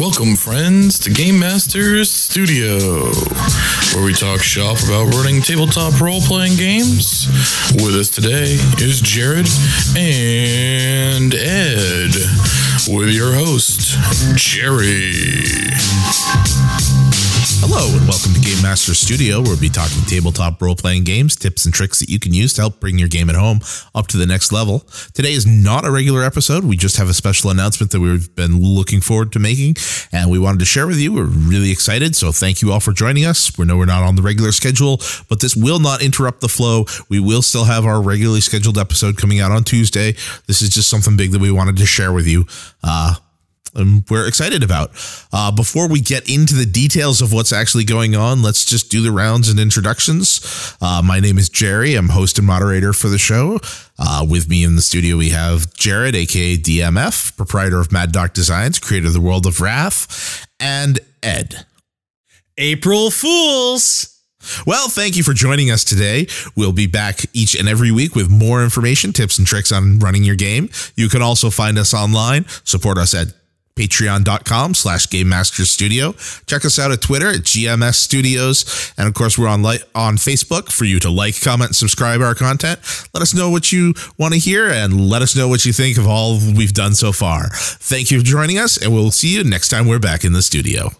Welcome, friends, to Game Masters Studio, where we talk shop about running tabletop role playing games. With us today is Jared and Ed, with your host, Jerry. Hello, and welcome to Game Master Studio, where we'll be talking tabletop role playing games, tips and tricks that you can use to help bring your game at home up to the next level. Today is not a regular episode. We just have a special announcement that we've been looking forward to making, and we wanted to share with you. We're really excited, so thank you all for joining us. We know we're not on the regular schedule, but this will not interrupt the flow. We will still have our regularly scheduled episode coming out on Tuesday. This is just something big that we wanted to share with you. Uh, and we're excited about. Uh, before we get into the details of what's actually going on, let's just do the rounds and introductions. Uh, my name is Jerry. I'm host and moderator for the show. Uh, with me in the studio, we have Jared, aka DMF, proprietor of Mad Doc Designs, creator of the World of Wrath, and Ed. April Fools! Well, thank you for joining us today. We'll be back each and every week with more information, tips, and tricks on running your game. You can also find us online. Support us at patreon.com slash game studio. Check us out at twitter at gms studios. And of course we're on li- on facebook for you to like comment subscribe our content. Let us know what you want to hear and let us know what you think of all we've done so far. Thank you for joining us and we'll see you next time we're back in the studio